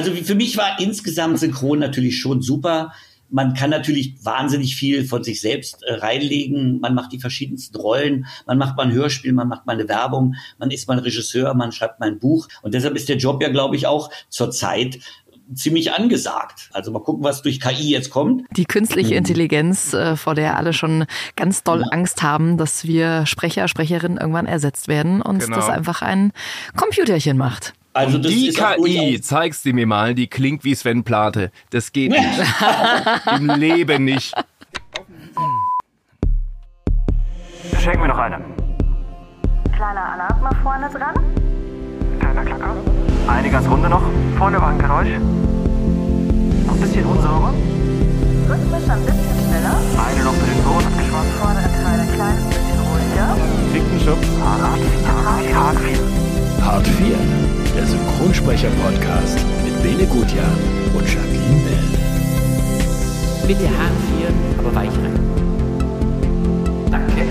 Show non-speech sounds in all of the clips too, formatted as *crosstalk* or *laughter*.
Also für mich war insgesamt Synchron natürlich schon super. Man kann natürlich wahnsinnig viel von sich selbst äh, reinlegen. Man macht die verschiedensten Rollen. Man macht mal ein Hörspiel, man macht mal eine Werbung, man ist mal ein Regisseur, man schreibt mal ein Buch. Und deshalb ist der Job ja, glaube ich, auch zurzeit ziemlich angesagt. Also mal gucken, was durch KI jetzt kommt. Die künstliche mhm. Intelligenz, äh, vor der alle schon ganz doll ja. Angst haben, dass wir Sprecher, Sprecherinnen irgendwann ersetzt werden und genau. das einfach ein Computerchen macht. Also das die KI, zeigst du mir mal, die klingt wie Sven Plate. Das geht nicht. *laughs* Im Leben nicht. Schenk mir noch eine. Kleiner Alarm mal vorne dran. Kleiner Klacker. Eine ganz runde noch. Vorne war ein Geräusch. Noch ein bisschen unsauber. Rhythmisch ein bisschen schneller. Eine noch für den Boden abgeschwommen. Vordere Teil ein kleines bisschen ruhiger. Fickenschutz. Hart 4. Hart 4. Hart 4. Der Synchronsprecher-Podcast mit Bene Gutjahr und Jacqueline Bell. Bitte Hart 4, aber weich rein. Danke.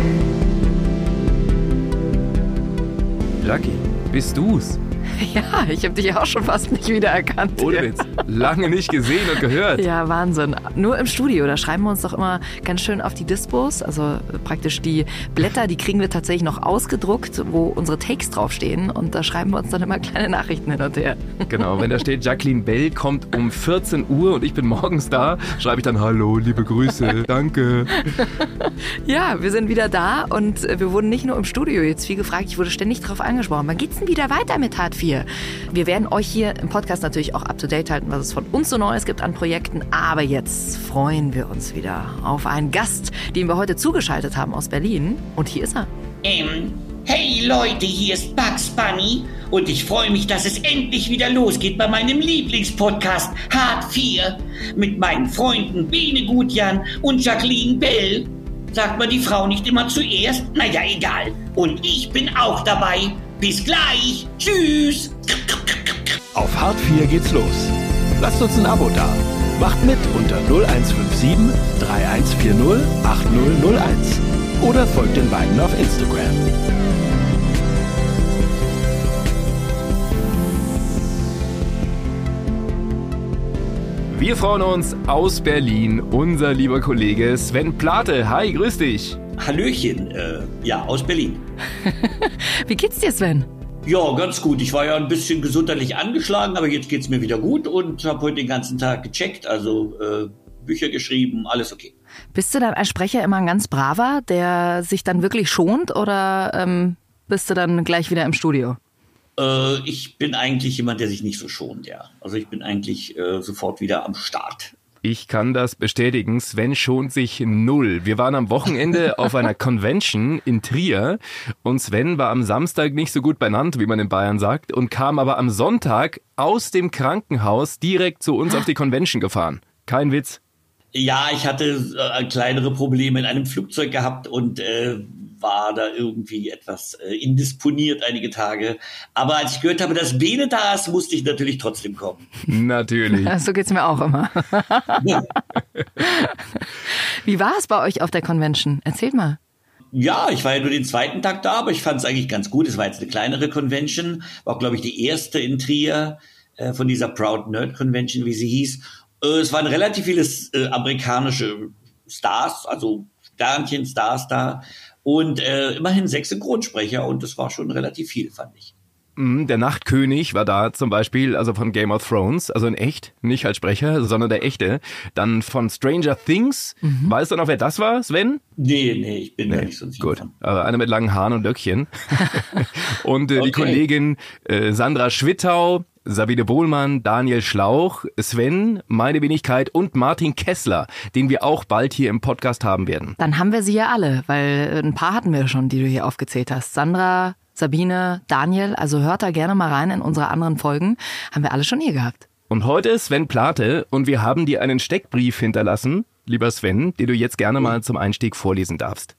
Lucky, bist du's? *laughs* Ja, ich habe dich auch schon fast nicht wiedererkannt. Ohne Witz. Lange nicht gesehen und gehört. Ja, Wahnsinn. Nur im Studio, da schreiben wir uns doch immer ganz schön auf die Dispos. Also praktisch die Blätter, die kriegen wir tatsächlich noch ausgedruckt, wo unsere Takes draufstehen. Und da schreiben wir uns dann immer kleine Nachrichten hin und her. *laughs* Genau, wenn da steht, Jacqueline Bell kommt um 14 Uhr und ich bin morgens da, schreibe ich dann Hallo, liebe Grüße, *laughs* danke. Ja, wir sind wieder da und wir wurden nicht nur im Studio jetzt viel gefragt, ich wurde ständig darauf angesprochen. Wann geht's denn wieder weiter mit Hart 4? wir. Werden euch hier im Podcast natürlich auch up-to-date halten, was es von uns so Neues gibt an Projekten. Aber jetzt freuen wir uns wieder auf einen Gast, den wir heute zugeschaltet haben aus Berlin. Und hier ist er. Ähm, hey Leute, hier ist Bugs Bunny. Und ich freue mich, dass es endlich wieder losgeht bei meinem Lieblingspodcast Hart 4 mit meinen Freunden Bene Gutjan und Jacqueline Bell. Sagt man die Frau nicht immer zuerst? Naja, egal. Und ich bin auch dabei. Bis gleich. Tschüss. Auf Hart 4 geht's los. Lasst uns ein Abo da. Macht mit unter 0157 3140 8001. Oder folgt den beiden auf Instagram. Wir freuen uns aus Berlin, unser lieber Kollege Sven Plate. Hi, grüß dich. Hallöchen, äh, ja, aus Berlin. Wie geht's dir, Sven? Ja, ganz gut. Ich war ja ein bisschen gesundheitlich angeschlagen, aber jetzt geht's mir wieder gut und habe heute den ganzen Tag gecheckt, also äh, Bücher geschrieben, alles okay. Bist du dann als Sprecher immer ein ganz braver, der sich dann wirklich schont oder ähm, bist du dann gleich wieder im Studio? Äh, ich bin eigentlich jemand, der sich nicht so schont, ja. Also ich bin eigentlich äh, sofort wieder am Start. Ich kann das bestätigen. Sven schont sich null. Wir waren am Wochenende *laughs* auf einer Convention in Trier und Sven war am Samstag nicht so gut benannt, wie man in Bayern sagt, und kam aber am Sonntag aus dem Krankenhaus direkt zu uns auf die Convention gefahren. Kein Witz. Ja, ich hatte äh, kleinere Probleme in einem Flugzeug gehabt und äh, war da irgendwie etwas äh, indisponiert einige Tage. Aber als ich gehört habe, dass Bene da ist, musste ich natürlich trotzdem kommen. Natürlich. So geht's mir auch immer. Ja. Wie war es bei euch auf der Convention? Erzählt mal. Ja, ich war ja nur den zweiten Tag da, aber ich fand es eigentlich ganz gut. Es war jetzt eine kleinere Convention, war auch, glaube ich, die erste in Trier äh, von dieser Proud Nerd Convention, wie sie hieß. Äh, es waren relativ viele äh, amerikanische Stars, also Sternchen, Stars da. Und äh, immerhin sechs Synchronsprecher und das war schon relativ viel, fand ich. Mhm, der Nachtkönig war da zum Beispiel, also von Game of Thrones, also in echt, nicht als Sprecher, sondern der echte. Dann von Stranger Things. Mhm. Weißt du noch, wer das war, Sven? Nee, nee, ich bin nee. da nicht so sicher. Gut, aber einer mit langen Haaren und Löckchen. *laughs* und äh, okay. die Kollegin äh, Sandra Schwittau, Sabine Bohlmann, Daniel Schlauch, Sven, meine Wenigkeit und Martin Kessler, den wir auch bald hier im Podcast haben werden. Dann haben wir sie ja alle, weil ein paar hatten wir schon, die du hier aufgezählt hast. Sandra, Sabine, Daniel, also hört da gerne mal rein in unsere anderen Folgen. Haben wir alle schon hier gehabt. Und heute ist Sven Plate und wir haben dir einen Steckbrief hinterlassen, lieber Sven, den du jetzt gerne mal zum Einstieg vorlesen darfst.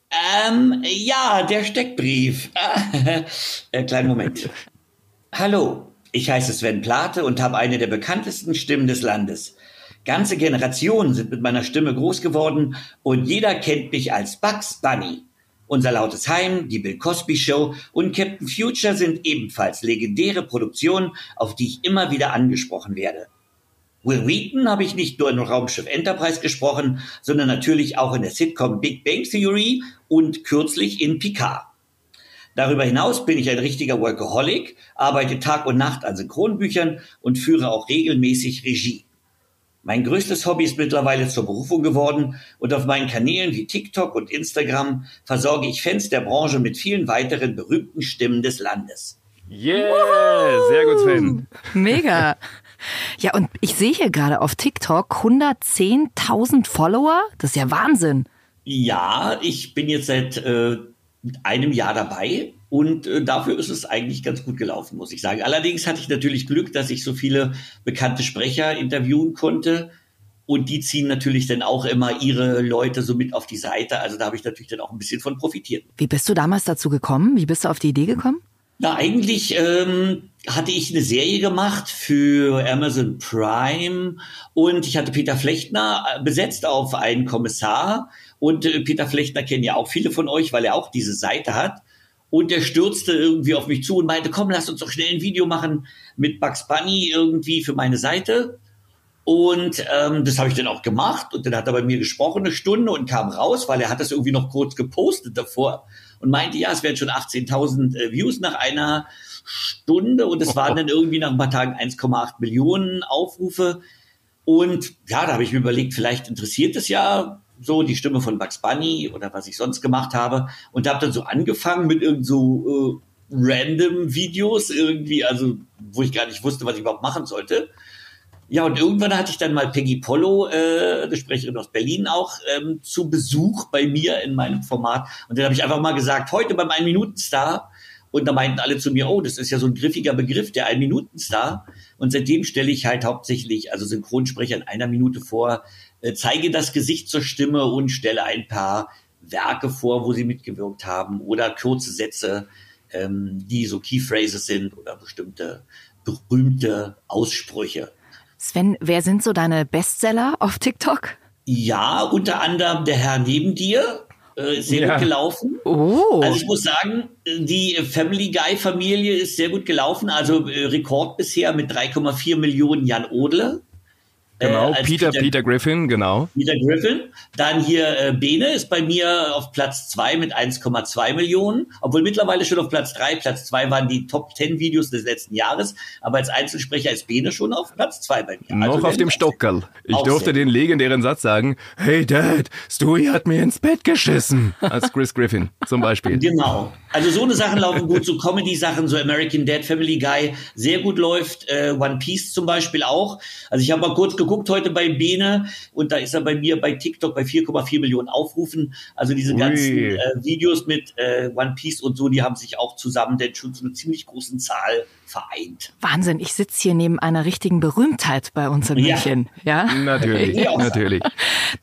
Ähm, ja, der Steckbrief. *laughs* äh, kleinen Moment. Hallo, ich heiße Sven Plate und habe eine der bekanntesten Stimmen des Landes. Ganze Generationen sind mit meiner Stimme groß geworden und jeder kennt mich als Bugs Bunny. Unser lautes Heim, die Bill Cosby Show und Captain Future sind ebenfalls legendäre Produktionen, auf die ich immer wieder angesprochen werde. Will Wheaton habe ich nicht nur in Raumschiff Enterprise gesprochen, sondern natürlich auch in der Sitcom Big Bang Theory und kürzlich in Picard. Darüber hinaus bin ich ein richtiger Workaholic, arbeite Tag und Nacht an Synchronbüchern und führe auch regelmäßig Regie. Mein größtes Hobby ist mittlerweile zur Berufung geworden und auf meinen Kanälen wie TikTok und Instagram versorge ich Fans der Branche mit vielen weiteren berühmten Stimmen des Landes. Yeah, sehr gut, Sven. Mega. Ja, und ich sehe hier gerade auf TikTok 110.000 Follower. Das ist ja Wahnsinn. Ja, ich bin jetzt seit äh, einem Jahr dabei und äh, dafür ist es eigentlich ganz gut gelaufen, muss ich sagen. Allerdings hatte ich natürlich Glück, dass ich so viele bekannte Sprecher interviewen konnte. Und die ziehen natürlich dann auch immer ihre Leute so mit auf die Seite. Also da habe ich natürlich dann auch ein bisschen von profitiert. Wie bist du damals dazu gekommen? Wie bist du auf die Idee gekommen? Na, eigentlich ähm, hatte ich eine Serie gemacht für Amazon Prime und ich hatte Peter Flechtner äh, besetzt auf einen Kommissar. Und äh, Peter Flechtner kennen ja auch viele von euch, weil er auch diese Seite hat. Und der stürzte irgendwie auf mich zu und meinte, komm, lass uns doch schnell ein Video machen mit Bugs Bunny irgendwie für meine Seite. Und ähm, das habe ich dann auch gemacht. Und dann hat er bei mir gesprochen eine Stunde und kam raus, weil er hat das irgendwie noch kurz gepostet davor und meinte, ja, es werden schon 18.000 äh, Views nach einer Stunde. Und es waren dann *laughs* irgendwie nach ein paar Tagen 1,8 Millionen Aufrufe. Und ja, da habe ich mir überlegt, vielleicht interessiert es ja so die Stimme von Bugs Bunny oder was ich sonst gemacht habe. Und habe dann so angefangen mit irgend so äh, random Videos irgendwie, also wo ich gar nicht wusste, was ich überhaupt machen sollte. Ja, und irgendwann hatte ich dann mal Peggy Pollo, äh, eine Sprecherin aus Berlin auch, ähm, zu Besuch bei mir in meinem Format. Und dann habe ich einfach mal gesagt, heute beim Ein-Minuten-Star. Und da meinten alle zu mir, oh, das ist ja so ein griffiger Begriff, der Ein-Minuten-Star. Und seitdem stelle ich halt hauptsächlich, also Synchronsprecher in einer Minute vor, zeige das Gesicht zur Stimme und stelle ein paar Werke vor, wo sie mitgewirkt haben oder kurze Sätze, ähm, die so Key Phrases sind oder bestimmte berühmte Aussprüche. Sven, wer sind so deine Bestseller auf TikTok? Ja, unter anderem der Herr neben dir. Äh, sehr Ja. gut gelaufen. Oh. Also ich muss sagen, die Family Guy Familie ist sehr gut gelaufen. Also äh, Rekord bisher mit 3,4 Millionen Jan Odle. Genau, Äh, Peter, Peter- Peter Griffin, genau. Peter Griffin. Dann hier äh, Bene ist bei mir auf Platz zwei mit 1,2 Millionen, obwohl mittlerweile schon auf Platz drei. Platz zwei waren die Top 10 Videos des letzten Jahres, aber als Einzelsprecher ist Bene schon auf Platz zwei bei mir. Noch Also auf dem Stockerl. Ich durfte sehr den legendären Satz sagen, Hey Dad, Stewie hat mir ins Bett geschissen. Als Chris Griffin zum Beispiel. *laughs* Genau. Also so eine Sachen laufen gut, so Comedy-Sachen, so American Dad, Family Guy, sehr gut läuft. Äh, One Piece zum Beispiel auch. Also ich habe mal kurz geguckt heute bei Bene und da ist er bei mir bei TikTok bei 4,4 Millionen Aufrufen. Also diese Ui. ganzen äh, Videos mit äh, One Piece und so, die haben sich auch zusammen denn schon zu einer ziemlich großen Zahl vereint. Wahnsinn, ich sitze hier neben einer richtigen Berühmtheit bei uns in Ja. München. Ja? Natürlich, *laughs* Ja. natürlich.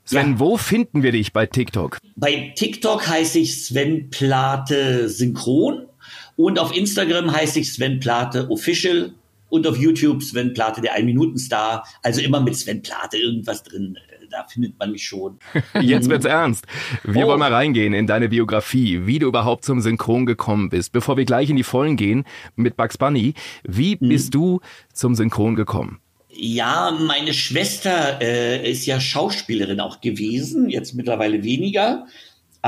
Sven, Ja. wo finden wir dich bei TikTok? Bei TikTok heiße ich Sven Plate Synchron und auf Instagram heiße ich Sven Plate Official und auf YouTube Sven Plate der Ein-Minuten-Star. Also immer mit Sven Plate irgendwas drin. Da findet man mich schon. *laughs* Jetzt wird's ernst. Wir Oh. wollen mal reingehen in deine Biografie, wie du überhaupt zum Synchron gekommen bist. Bevor wir gleich in die Vollen gehen mit Bugs Bunny, wie bist du zum Synchron gekommen? Ja, meine Schwester äh, ist ja Schauspielerin auch gewesen, jetzt mittlerweile weniger.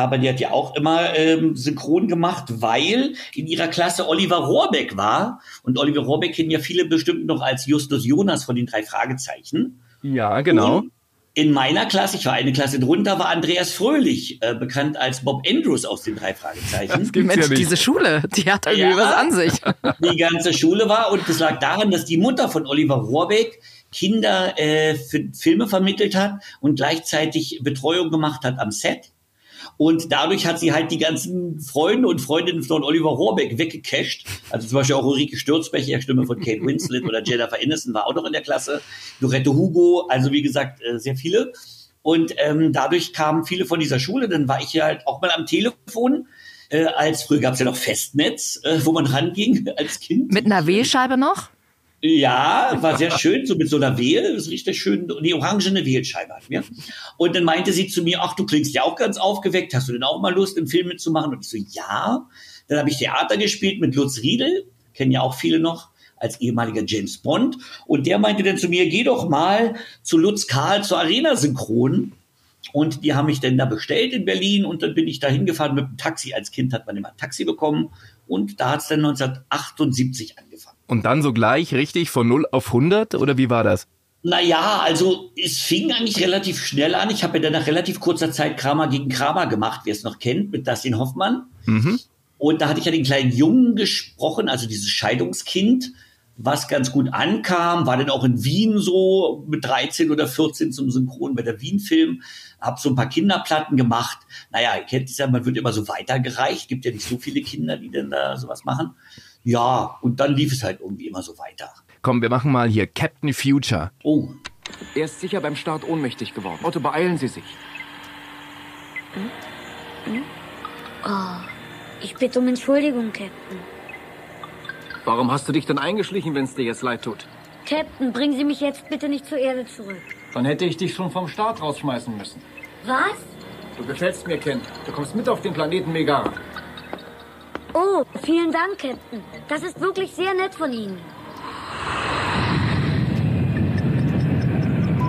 Aber die hat ja auch immer ähm, synchron gemacht, weil in ihrer Klasse Oliver Rohrbeck war. Und Oliver Rohrbeck kennen ja viele bestimmt noch als Justus Jonas von den drei Fragezeichen. Ja, genau. Und in meiner Klasse, ich war eine Klasse drunter, war Andreas Fröhlich, äh, bekannt als Bob Andrews aus den drei Fragezeichen. Mensch, ja nicht. diese Schule, die hat irgendwie Ja. was an sich. *laughs* die ganze Schule war. Und das lag daran, dass die Mutter von Oliver Rohrbeck Kinder äh, für Filme vermittelt hat und gleichzeitig Betreuung gemacht hat am Set. Und dadurch hat sie halt die ganzen Freunde und Freundinnen von Oliver Rohrbeck weggecasht. Also zum Beispiel auch Ulrike Sturzbecher, Stimme von Kate Winslet oder Jennifer Aniston war auch noch in der Klasse. Dorette Hugo, also wie gesagt, äh, sehr viele. Und ähm, dadurch kamen viele von dieser Schule. Dann war ich ja halt auch mal am Telefon. Äh, als früher gab es ja noch Festnetz, äh, wo man ranging *laughs* als Kind. Mit einer Wählscheibe noch? Ja, war sehr schön, so mit so einer Wehl, das ist richtig schön, die orangene Wählscheibe hatten wir. Und dann meinte sie zu mir, ach, du klingst ja auch ganz aufgeweckt, hast du denn auch mal Lust, im Film mitzumachen? Und ich so, ja. Dann habe ich Theater gespielt mit Lutz Riedel, kennen ja auch viele noch, als ehemaliger James Bond. Und der meinte dann zu mir, geh doch mal zu Lutz Karl zur Arena Synchron. Und die haben mich dann da bestellt in Berlin und dann bin ich da hingefahren mit dem Taxi. Als Kind hat man immer ein Taxi bekommen und da hat es dann 1978 angefangen. Und dann so gleich richtig von 0 auf 100 oder wie war das? Naja, also es fing eigentlich relativ schnell an. Ich habe ja dann nach relativ kurzer Zeit Kramer gegen Kramer gemacht, wer es noch kennt, mit Dustin Hoffmann. Mhm. Und da hatte ich ja den kleinen Jungen gesprochen, also dieses Scheidungskind, was ganz gut ankam, war dann auch in Wien so mit 13 oder 14 zum Synchron bei der Wien-Film, hab so ein paar Kinderplatten gemacht. Naja, ihr kennt es ja, man wird immer so weitergereicht, gibt ja nicht so viele Kinder, die dann da sowas machen. Ja, und dann lief es halt irgendwie immer so weiter. Komm, wir machen mal hier Captain Future. Oh, Er ist sicher beim Start ohnmächtig geworden. Otto, beeilen Sie sich. Ich bitte um Entschuldigung, Captain. Warum hast du dich denn eingeschlichen, wenn es dir jetzt leid tut? Captain, bringen Sie mich jetzt bitte nicht zur Erde zurück. Dann hätte ich dich schon vom Start rausschmeißen müssen. Was? Du gefällst mir, Ken. Du kommst mit auf den Planeten Megara. Oh, vielen Dank, Captain. Das ist wirklich sehr nett von Ihnen.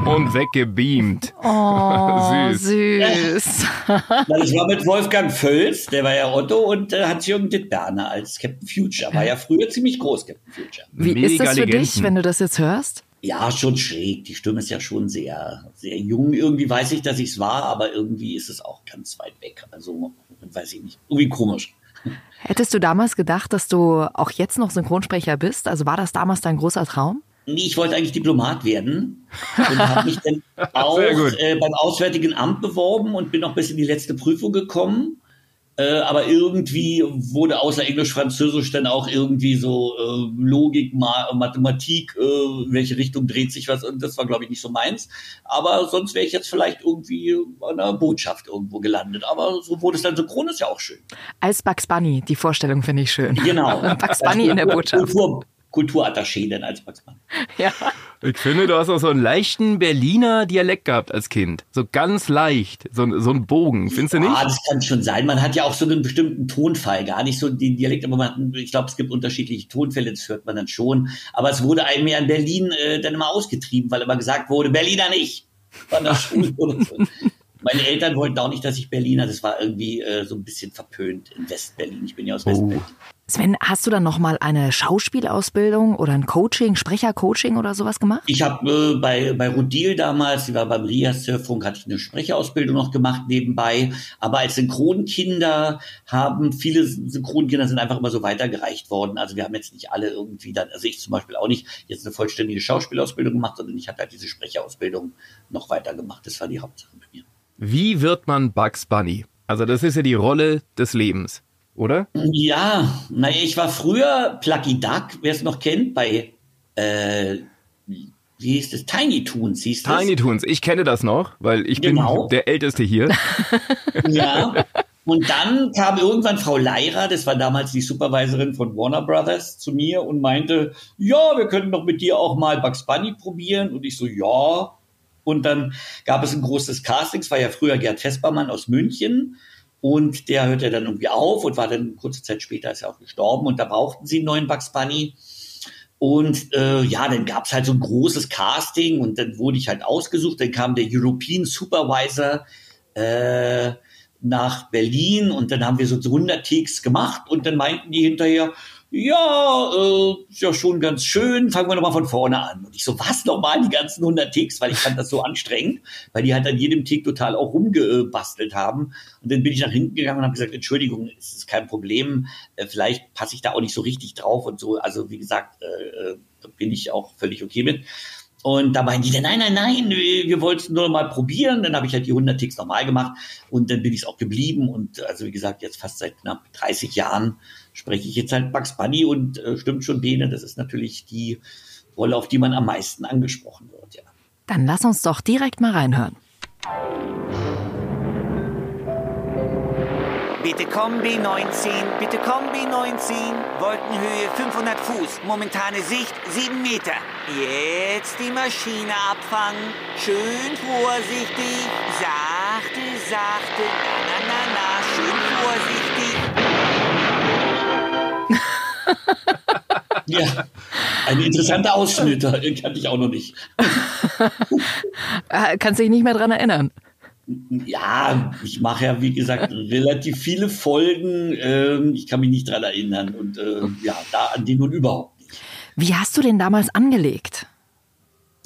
Und weggebeamt. Oh, *laughs* Süß. süß. das war mit Wolfgang Völz, der war ja Otto, und äh, Hans-Jürgen Dittberner als Captain Future. War ja früher ziemlich groß, Captain Future. Wie Mega ist das für Legenden. dich, wenn du das jetzt hörst? Ja, schon schräg. Die Stimme ist ja schon sehr, sehr jung. Irgendwie weiß ich, dass ich es war, aber irgendwie ist es auch ganz weit weg. Also, weiß ich nicht. Irgendwie komisch. Hättest du damals gedacht, dass du auch jetzt noch Synchronsprecher bist? Also war das damals dein großer Traum? Nee, ich wollte eigentlich Diplomat werden und habe mich dann *laughs* auch äh, beim Auswärtigen Amt beworben und bin noch bis in die letzte Prüfung gekommen. Äh, aber irgendwie wurde außer Englisch, Französisch dann auch irgendwie so äh, Logik, Ma Mathematik, äh, welche Richtung dreht sich was und das war, glaube ich, nicht so meins. Aber sonst wäre ich jetzt vielleicht irgendwie an einer Botschaft irgendwo gelandet. Aber so wurde es dann synchron, ist ja auch schön. Als Bugs Bunny, die Vorstellung finde ich schön. Genau. *laughs* Bugs Bunny in der *laughs* Botschaft. Kultur, Kulturattaché dann als Bugs Bunny. Ja. Ich finde, du hast auch so einen leichten Berliner Dialekt gehabt als Kind. So ganz leicht. So, so ein Bogen. Findest du nicht? Ja, das kann schon sein. Man hat ja auch so einen bestimmten Tonfall, gar nicht so den Dialekt, aber man hat, ich glaube, es gibt unterschiedliche Tonfälle, das hört man dann schon. Aber es wurde einem ja in Berlin äh, dann immer ausgetrieben, weil immer gesagt wurde, Berliner nicht. An der *laughs* Schule oder so. Meine Eltern wollten auch nicht, dass ich Berliner, das war irgendwie äh, so ein bisschen verpönt in Westberlin. Ich bin ja aus Westberlin. Sven, hast du dann noch mal eine Schauspielausbildung oder ein Coaching, Sprechercoaching oder sowas gemacht? Ich habe äh, bei, bei Rudil damals, die war beim Rias Hörfunk, hatte ich eine Sprecherausbildung noch gemacht nebenbei. Aber als Synchronkinder haben viele Synchronkinder sind einfach immer so weitergereicht worden. Also wir haben jetzt nicht alle irgendwie dann, also ich zum Beispiel auch nicht jetzt eine vollständige Schauspielausbildung gemacht, sondern ich habe halt diese Sprecherausbildung noch weitergemacht. Das war die Hauptsache bei mir. Wie wird man Bugs Bunny? Also das ist ja die Rolle des Lebens, oder? Ja, naja, ich war früher Plucky Duck, wer es noch kennt, bei äh, wie hieß es? Tiny Toons hieß das. Tiny Toons, ich kenne das noch, weil ich Genau. bin der Älteste hier. *laughs* Ja. Und dann kam irgendwann Frau Leira, das war damals die Supervisorin von Warner Brothers, zu mir und meinte, ja, wir können doch mit dir auch mal Bugs Bunny probieren. Und ich so, ja. Und dann gab es ein großes Casting. Es war ja früher Gerd Vespermann aus München. Und der hörte dann irgendwie auf und war dann kurze Zeit später ist er auch gestorben. Und da brauchten sie einen neuen Bugs Bunny. Und äh, ja, dann gab's halt so ein großes Casting und dann wurde ich halt ausgesucht. Dann kam der European Supervisor äh, nach Berlin und dann haben wir so 100 Takes gemacht und dann meinten die hinterher, ja, äh, ist ja schon ganz schön, fangen wir nochmal von vorne an. Und ich so, was nochmal, die ganzen 100 Takes, weil ich fand das so anstrengend, weil die halt an jedem Take total auch rumgebastelt haben. Und dann bin ich nach hinten gegangen und habe gesagt, Entschuldigung, es ist kein Problem, äh, vielleicht passe ich da auch nicht so richtig drauf und so. Also wie gesagt, äh, äh, bin ich auch völlig okay mit. Und da meinen die dann, nein, nein, nein, wir, wollten nur mal probieren. Dann habe ich halt die 100 Ticks nochmal gemacht und dann bin ich es auch geblieben. Und also wie gesagt, jetzt fast seit knapp 30 Jahren spreche ich jetzt halt Bugs Bunny und äh, stimmt schon, Bene, das ist natürlich die Rolle, auf die man am meisten angesprochen wird, ja. Dann lass uns doch direkt mal reinhören. Bitte Kombi 19, bitte Kombi 19, Wolkenhöhe 500 Fuß, momentane Sicht 7 Meter. Jetzt die Maschine abfangen, schön vorsichtig, sachte, sachte, na, na, na, na, *laughs* Ja, ein interessanter Ausschnitt, den kannte ich auch noch nicht. Äh, Kannst dich nicht mehr dran erinnern. Ja, ich mache ja, wie gesagt, relativ viele Folgen. Ähm, ich kann mich nicht dran erinnern. Und äh, ja, da an den nun überhaupt nicht. Wie hast du den damals angelegt?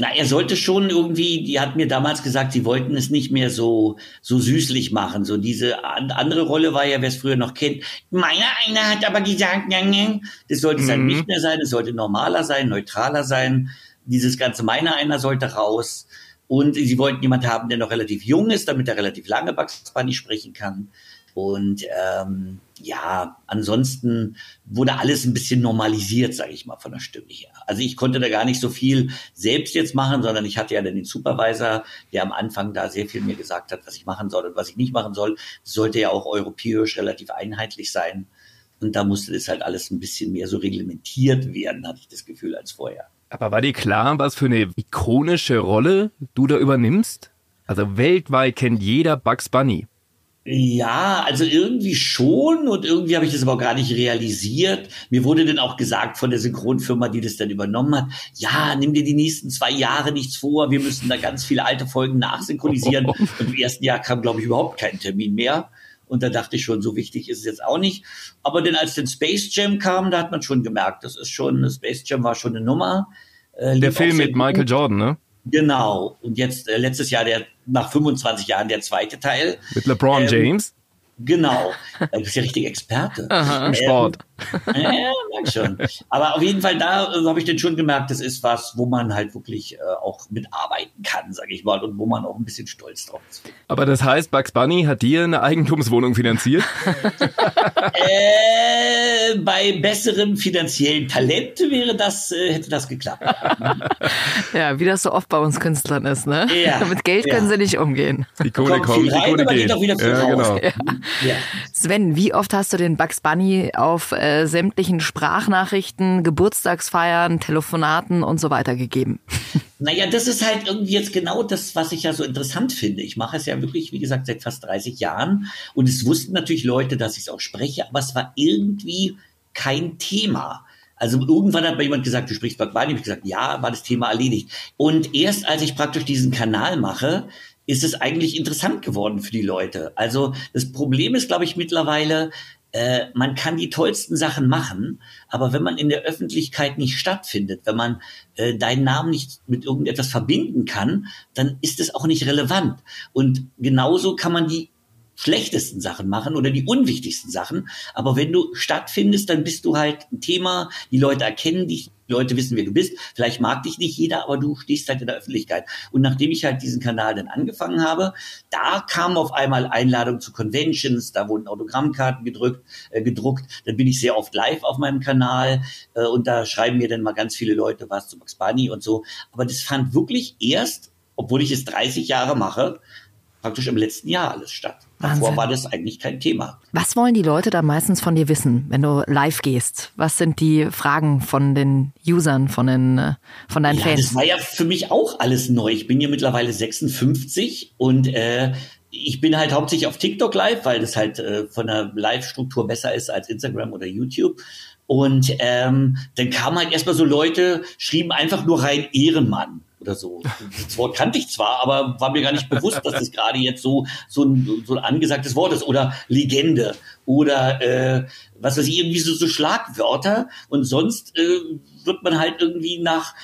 Na, er sollte schon irgendwie, die hat mir damals gesagt, sie wollten es nicht mehr so, so süßlich machen. So diese an- andere Rolle war ja, wer es früher noch kennt. Meiner einer hat aber gesagt, das sollte es dann Mhm. nicht mehr sein, es sollte normaler sein, neutraler sein. Dieses ganze meiner einer sollte raus. Und sie wollten jemanden haben, der noch relativ jung ist, damit er relativ lange Bugs Bunny sprechen kann. Und ähm, ja, ansonsten wurde alles ein bisschen normalisiert, sage ich mal, von der Stimme her. Also ich konnte da gar nicht so viel selbst jetzt machen, sondern ich hatte ja dann den Supervisor, der am Anfang da sehr viel mir gesagt hat, was ich machen soll und was ich nicht machen soll. Es sollte ja auch europäisch relativ einheitlich sein. Und da musste das halt alles ein bisschen mehr so reglementiert werden, hatte ich das Gefühl, als vorher. Aber war dir klar, was für eine ikonische Rolle du da übernimmst? Also weltweit kennt jeder Bugs Bunny. Ja, also irgendwie schon und irgendwie habe ich das aber auch gar nicht realisiert. Mir wurde dann auch gesagt von der Synchronfirma, die das dann übernommen hat, ja, nimm dir die nächsten zwei Jahre nichts vor, wir müssen da ganz viele alte Folgen nachsynchronisieren. *laughs* Und im ersten Jahr kam, glaube ich, überhaupt kein Termin mehr. Und da dachte ich schon, so wichtig ist es jetzt auch nicht. Aber dann als dann Space Jam kam, da hat man schon gemerkt, das ist schon, Space Jam war schon eine Nummer. Äh, Der Film mit. Michael Jordan, ne? Genau. Und jetzt äh, letztes Jahr der nach 25 Jahren der zweite Teil. Mit LeBron Ähm, James. Genau. Du bist ja richtig Experte. Aha. Im Sport. Ja, mag schon. Aber auf jeden Fall, da äh, habe ich dann schon gemerkt, das ist was, wo man halt wirklich äh, auch mitarbeiten kann, sage ich mal, und wo man auch ein bisschen stolz drauf ist. Aber das heißt, Bugs Bunny hat dir eine Eigentumswohnung finanziert? *laughs* Äh, bei besserem finanziellen Talent wäre das, äh, hätte das geklappt. *laughs* Ja, wie das so oft bei uns Künstlern ist, ne? Ja, *laughs* Mit Geld können ja. sie nicht umgehen. Die Kohle Kommt kommt, viel die rein, Kohle geht geht. auch wieder viel ja, raus. genau. Ja. Sven, wie oft hast du den Bugs Bunny auf äh, sämtlichen Sprachnachrichten, Geburtstagsfeiern, Telefonaten und so weiter gegeben? *laughs* Naja, das ist halt irgendwie jetzt genau das, was ich ja so interessant finde. Ich mache es ja wirklich, wie gesagt, seit fast 30 Jahren. Und es wussten natürlich Leute, dass ich es auch spreche, aber es war irgendwie kein Thema. Also irgendwann hat mir jemand gesagt, du sprichst Bunny. Ich habe gesagt, ja, war das Thema erledigt. Und erst als ich praktisch diesen Kanal mache, ist es eigentlich interessant geworden für die Leute. Also das Problem ist, glaube ich, mittlerweile, äh, man kann die tollsten Sachen machen, aber wenn man in der Öffentlichkeit nicht stattfindet, wenn man äh, deinen Namen nicht mit irgendetwas verbinden kann, dann ist es auch nicht relevant. Und genauso kann man die schlechtesten Sachen machen oder die unwichtigsten Sachen. Aber wenn du stattfindest, dann bist du halt ein Thema. Die Leute erkennen dich, Leute wissen, wer du bist. Vielleicht mag dich nicht jeder, aber du stehst halt in der Öffentlichkeit. Und nachdem ich halt diesen Kanal dann angefangen habe, da kamen auf einmal Einladungen zu Conventions, da wurden Autogrammkarten gedrückt, äh, gedruckt. Dann bin ich sehr oft live auf meinem Kanal äh, und da schreiben mir dann mal ganz viele Leute was zu Max Bunny und so. Aber das fand wirklich erst, obwohl ich es 30 Jahre mache, praktisch im letzten Jahr alles statt. Davor Wahnsinn. war das eigentlich kein Thema. Was wollen die Leute da meistens von dir wissen, wenn du live gehst? Was sind die Fragen von den Usern, von den, äh, von deinen Ja, Fans? das war ja für mich auch alles neu. Ich bin ja mittlerweile 56 und äh, ich bin halt hauptsächlich auf TikTok live, weil das halt äh, von der Live-Struktur besser ist als Instagram oder YouTube. Und ähm, dann kamen halt erstmal so Leute, schrieben einfach nur rein Ehrenmann oder so. Das Wort kannte ich zwar, aber war mir gar nicht bewusst, dass das gerade jetzt so, so, ein, so ein angesagtes Wort ist. Oder Legende oder äh, was weiß ich, irgendwie so, so Schlagwörter. Und sonst äh, wird man halt irgendwie nach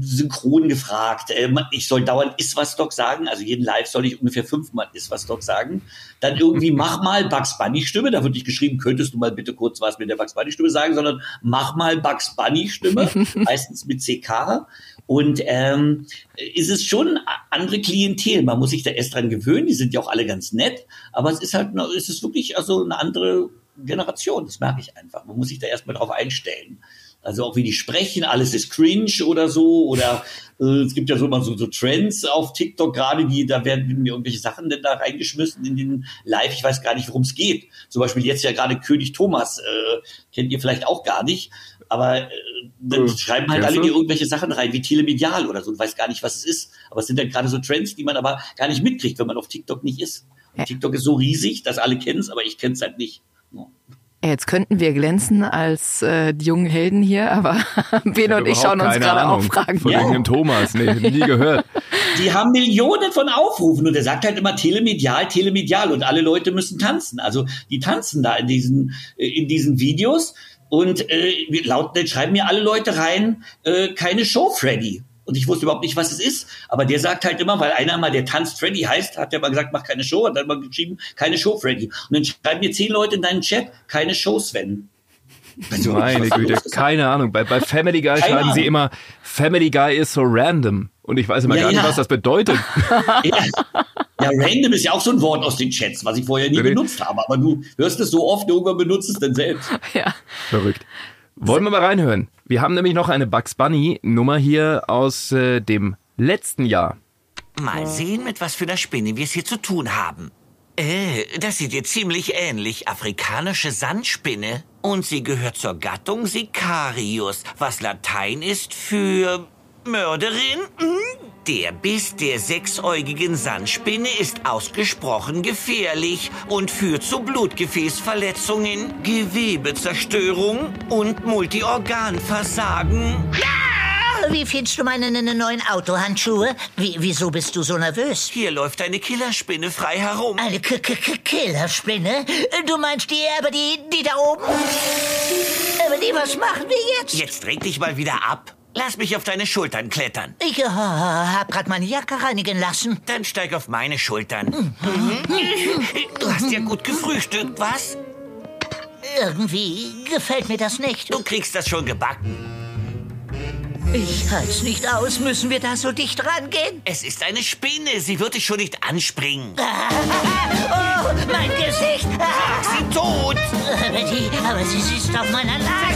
synchron gefragt. Äh, man- ich soll dauernd ist was Doc sagen. Also jeden Live soll ich ungefähr fünfmal ist was Doc sagen. Dann irgendwie mach mal Bugs Bunny Stimme. Da wird nicht geschrieben, könntest du mal bitte kurz was mit der Bugs Bunny Stimme sagen, sondern mach mal Bugs Bunny Stimme. *laughs* meistens mit CK. Und ähm, ist es schon andere Klientel. Man muss sich da erst dran gewöhnen. Die sind ja auch alle ganz nett. Aber es ist halt, es ist wirklich also eine andere Generation. Das merke ich einfach. Man muss sich da erstmal drauf einstellen. Also auch wie die sprechen, alles ist cringe oder so. Oder äh, es gibt ja so immer so, so Trends auf TikTok gerade, die, da werden mir irgendwelche Sachen denn da reingeschmissen in den Live. Ich weiß gar nicht, worum es geht. Zum Beispiel jetzt ja gerade König Thomas, äh, kennt ihr vielleicht auch gar nicht. Aber äh, dann Äh, schreiben halt kennst alle dir irgendwelche Sachen rein, wie telemedial oder so und weiß gar nicht, was es ist. Aber es sind dann gerade so Trends, die man aber gar nicht mitkriegt, wenn man auf TikTok nicht ist. Und Ja. TikTok ist so riesig, dass alle kennen es, aber ich kenne es halt nicht. Ja. Ja, Jetzt könnten wir glänzen als äh, die jungen Helden hier, aber *laughs* Ben und ich schauen uns gerade auch Fragen Von Ja. irgendeinem Thomas. Nee, nie gehört. Die haben Millionen von Aufrufen und er sagt halt immer telemedial, telemedial und alle Leute müssen tanzen. Also die tanzen da in diesen, äh, in diesen Videos und äh, laut, dann schreiben mir alle Leute rein, äh, keine Show Freddy. Und ich wusste überhaupt nicht, was es ist. Aber der sagt halt immer, weil einer mal, der tanzt Freddy heißt, hat der mal gesagt, mach keine Show, hat dann mal geschrieben, keine Show Freddy. Und dann schreiben mir zehn Leute in deinen Chat, keine Show Sven. Also, Meine Güte, ist? keine Ahnung. Bei, bei Family Guy Keine schreiben sie immer, Family Guy is so random. Und ich weiß immer Ja, gar nicht, ja. was das bedeutet. *laughs* Ja. ja, random ist ja auch so ein Wort aus den Chats, was ich vorher nie nee. benutzt habe. Aber du hörst es so oft, irgendwann benutzt es dann selbst. Ja. Verrückt. Wollen wir mal reinhören? Wir haben nämlich noch eine Bugs Bunny Nummer hier aus äh, dem letzten Jahr. Mal sehen, mit was für einer Spinne wir es hier zu tun haben. Äh, das sieht dir ziemlich ähnlich. Afrikanische Sandspinne. Und sie gehört zur Gattung Sicarius, was Latein ist für Mörderin. Hm? Der Biss der sechsäugigen Sandspinne ist ausgesprochen gefährlich und führt zu Blutgefäßverletzungen, Gewebezerstörung und Multiorganversagen. Wie findest du meine ne- ne- neuen Autohandschuhe? Wie, wieso bist du so nervös? Hier läuft eine Killerspinne frei herum. Eine K -K -K Killerspinne? Du meinst die, aber die, die da oben? Aber die, was machen wir jetzt? Jetzt reg dich mal wieder ab. Lass mich auf deine Schultern klettern. Ich äh, hab grad meine Jacke reinigen lassen. Dann steig auf meine Schultern. Mhm. Du hast ja gut gefrühstückt, was? Irgendwie gefällt mir das nicht. Du kriegst das schon gebacken. Ich halt's nicht aus. Müssen wir da so dicht rangehen? Es ist eine Spinne. Sie wird dich schon nicht anspringen. *laughs* Oh, mein Gesicht! Schlag sie tot! Aber, die, aber sie sitzt auf meiner Nase.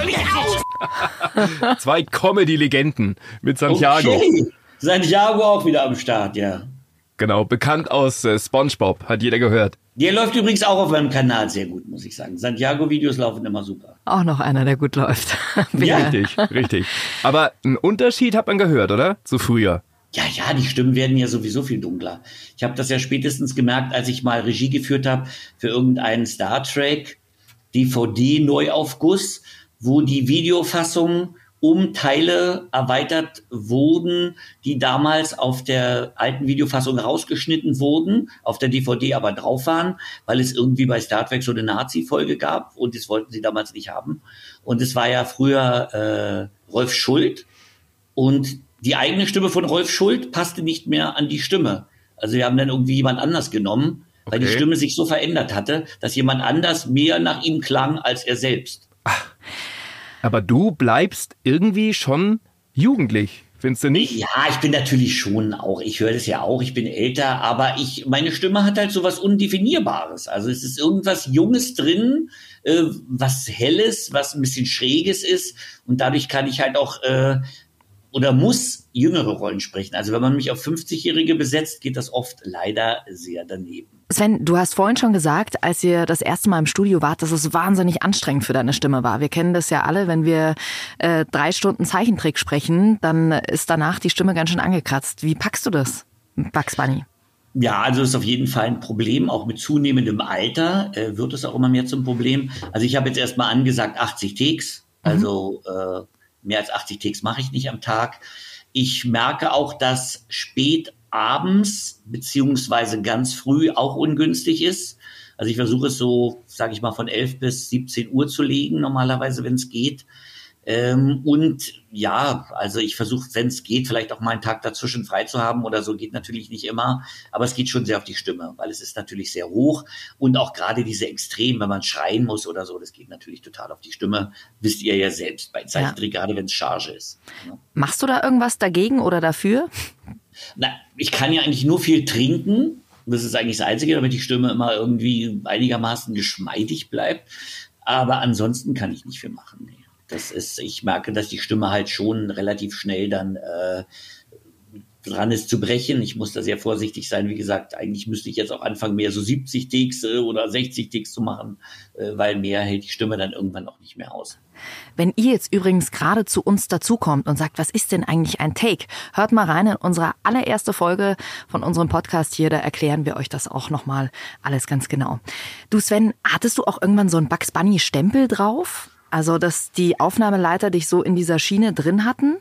Völlig aus! *laughs* Zwei Comedy-Legenden mit Santiago. Okay. Santiago auch wieder am Start, ja. Genau, bekannt aus äh, SpongeBob, hat jeder gehört. Der läuft übrigens auch auf meinem Kanal sehr gut, muss ich sagen. Santiago-Videos laufen immer super. Auch noch einer, der gut läuft. *laughs* Ja. Richtig, richtig. Aber einen Unterschied hat man gehört, oder? Zu früher. Ja, ja, die Stimmen werden ja sowieso viel dunkler. Ich habe das ja spätestens gemerkt, als ich mal Regie geführt habe für irgendeinen Star Trek DVD-Neuaufguss, wo die Videofassung um Teile erweitert wurden, die damals auf der alten Videofassung rausgeschnitten wurden, auf der DVD aber drauf waren, weil es irgendwie bei Star Trek so eine Nazi-Folge gab und das wollten sie damals nicht haben. Und es war ja früher äh, Rolf Schuld und die eigene Stimme von Rolf Schuld passte nicht mehr an die Stimme. Also wir haben dann irgendwie jemand anders genommen, weil die Okay. Stimme sich so verändert hatte, dass jemand anders mehr nach ihm klang als er selbst. Aber du bleibst irgendwie schon jugendlich, findest du nicht? Ja, ich bin natürlich schon auch, ich höre das ja auch, ich bin älter, aber ich, meine Stimme hat halt so was Undefinierbares. Also es ist irgendwas Junges drin, äh, was Helles, was ein bisschen Schräges ist und dadurch kann ich halt auch äh, oder muss jüngere Rollen sprechen. Also wenn man mich auf 50-Jährige besetzt, geht das oft leider sehr daneben. Sven, du hast vorhin schon gesagt, als ihr das erste Mal im Studio wart, dass es wahnsinnig anstrengend für deine Stimme war. Wir kennen das ja alle, wenn wir äh, drei Stunden Zeichentrick sprechen, dann ist danach die Stimme ganz schön angekratzt. Wie packst du das, Bugs Bunny? Ja, also ist auf jeden Fall ein Problem. Auch mit zunehmendem Alter äh, wird es auch immer mehr zum Problem. Also ich habe jetzt erstmal angesagt 80 Takes. Also äh, mehr als 80 Takes mache ich nicht am Tag. Ich merke auch, dass spät abends beziehungsweise ganz früh auch ungünstig ist. Also ich versuche es so, sage ich mal, von 11 bis 17 Uhr zu legen, normalerweise, wenn es geht. Ähm, und ja, also ich versuche, wenn es geht, vielleicht auch mal einen Tag dazwischen frei zu haben oder so, geht natürlich nicht immer, aber es geht schon sehr auf die Stimme, weil es ist natürlich sehr hoch und auch gerade diese Extrem, wenn man schreien muss oder so, das geht natürlich total auf die Stimme, wisst ihr ja selbst bei Zeichentrick, gerade wenn es Charge ist. Ja. Machst du da irgendwas dagegen oder dafür? Na, ich kann ja eigentlich nur viel trinken. Das ist eigentlich das Einzige, damit die Stimme immer irgendwie einigermaßen geschmeidig bleibt. Aber ansonsten kann ich nicht viel machen. Nee. Das ist, ich merke, dass die Stimme halt schon relativ schnell dann äh, dran ist zu brechen. Ich muss da sehr vorsichtig sein. Wie gesagt, eigentlich müsste ich jetzt auch anfangen, mehr so 70 Ticks äh, oder 60 Ticks zu machen, äh, weil mehr hält die Stimme dann irgendwann auch nicht mehr aus. Wenn ihr jetzt übrigens gerade zu uns dazukommt und sagt, was ist denn eigentlich ein Take? Hört mal rein in unsere allererste Folge von unserem Podcast hier, da erklären wir euch das auch nochmal alles ganz genau. Du Sven, hattest du auch irgendwann so einen Bugs Bunny Stempel drauf? Also, dass die Aufnahmeleiter dich so in dieser Schiene drin hatten?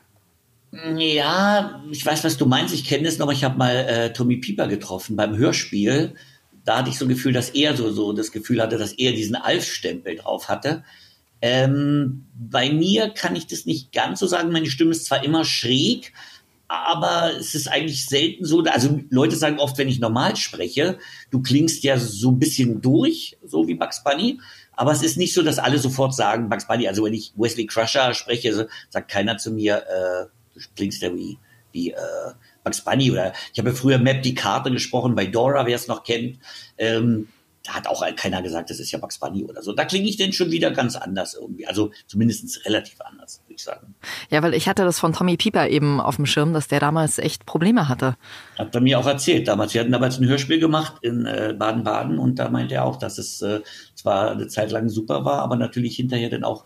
Ja, ich weiß, was du meinst. Ich kenne es noch. Ich habe mal äh, Tommy Pieper getroffen beim Hörspiel. Da hatte ich so ein Gefühl, dass er so, so das Gefühl hatte, dass er diesen Alf-Stempel drauf hatte. Ähm, bei mir kann ich das nicht ganz so sagen. Meine Stimme ist zwar immer schräg, aber es ist eigentlich selten so. Also Leute sagen oft, wenn ich normal spreche, du klingst ja so ein bisschen durch, so wie Bugs Bunny. Aber es ist nicht so, dass alle sofort sagen, Bugs Bunny. Also wenn ich Wesley Crusher spreche, sagt keiner zu mir, äh, du klingst ja wie, wie äh, Bugs Bunny. Oder ich habe ja früher Map die Karte gesprochen bei Dora, wer es noch kennt. Ähm, da hat auch keiner gesagt, das ist ja Bugs Bunny oder so. Da klinge ich denn schon wieder ganz anders irgendwie. Also zumindest relativ anders, würde ich sagen. Ja, weil ich hatte das von Tommy Pieper eben auf dem Schirm, dass der damals echt Probleme hatte. Hat er mir auch erzählt damals. Wir hatten damals ein Hörspiel gemacht in äh, Baden-Baden und da meinte er auch, dass es äh, zwar eine Zeit lang super war, aber natürlich hinterher dann auch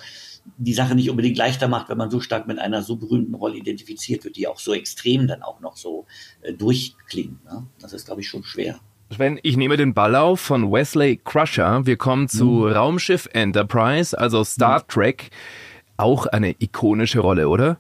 die Sache nicht unbedingt leichter macht, wenn man so stark mit einer so berühmten Rolle identifiziert wird, die auch so extrem dann auch noch so äh, durchklingt. Ne? Das ist, glaube ich, schon schwer. Sven, ich nehme den Ball auf von Wesley Crusher. Wir kommen zu mhm. Raumschiff Enterprise, also Star mhm. Trek. Auch eine ikonische Rolle, oder?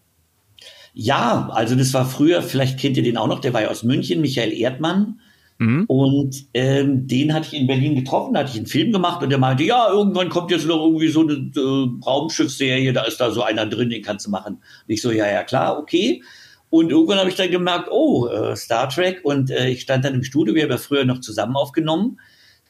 Ja, also das war früher, vielleicht kennt ihr den auch noch, der war ja aus München, Michael Erdmann. Mhm. Und ähm, den hatte ich in Berlin getroffen, da hatte ich einen Film gemacht und der meinte, ja, irgendwann kommt jetzt noch irgendwie so eine äh, Raumschiffserie, da ist da so einer drin, den kannst du machen. Und ich so, ja, ja, klar, okay. Und irgendwann habe ich dann gemerkt, oh, äh, Star Trek. Und äh, ich stand dann im Studio, wir haben ja früher noch zusammen aufgenommen.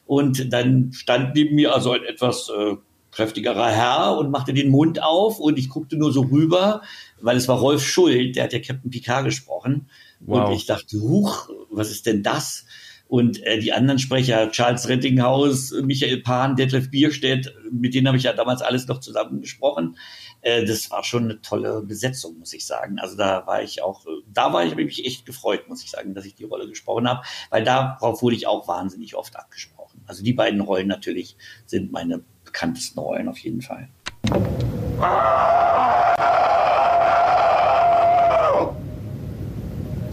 Und dann stand neben mir also ein etwas äh, kräftigerer Herr und machte den Mund auf und ich guckte nur so rüber, weil es war Rolf Schuld, der hat ja Captain Picard gesprochen. Wow. Und ich dachte, huch, was ist denn das? Und äh, die anderen Sprecher, Charles Rettinghaus, Michael Pan, Detlef Bierstedt, mit denen habe ich ja damals alles noch zusammen gesprochen. Äh, das war schon eine tolle Besetzung, muss ich sagen. Also da war ich auch, da war ich, habe mich echt gefreut, muss ich sagen, dass ich die Rolle gesprochen habe, weil darauf wurde ich auch wahnsinnig oft abgesprochen. Also die beiden Rollen natürlich sind meine bekanntesten Rollen auf jeden Fall.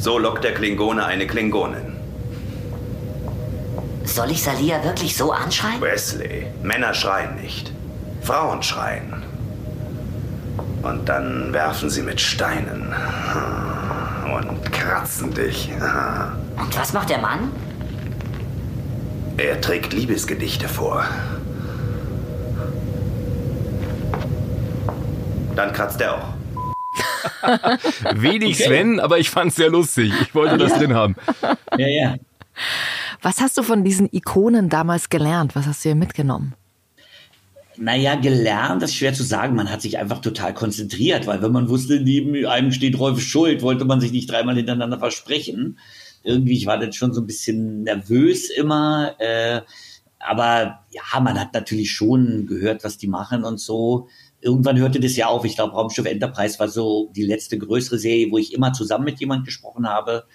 So lockt der Klingone eine Klingonin. Soll ich Salia wirklich so anschreien? Wesley, Männer schreien nicht. Frauen schreien. Und dann werfen sie mit Steinen und kratzen dich. Und was macht der Mann? Er trägt Liebesgedichte vor. Dann kratzt er auch. *laughs* Wenig okay. Sven, aber ich fand es sehr lustig. Ich wollte das drin haben. Ja, ja. Was hast du von diesen Ikonen damals gelernt? Was hast du hier mitgenommen? Naja, gelernt, das ist schwer zu sagen. Man hat sich einfach total konzentriert, weil wenn man wusste, neben einem steht Rolf Schuld, wollte man sich nicht dreimal hintereinander versprechen. Irgendwie, ich war dann schon so ein bisschen nervös immer. Äh, aber ja, man hat natürlich schon gehört, was die machen und so. Irgendwann hörte das ja auf. Ich glaube, Raumschiff Enterprise war so die letzte größere Serie, wo ich immer zusammen mit jemand gesprochen habe.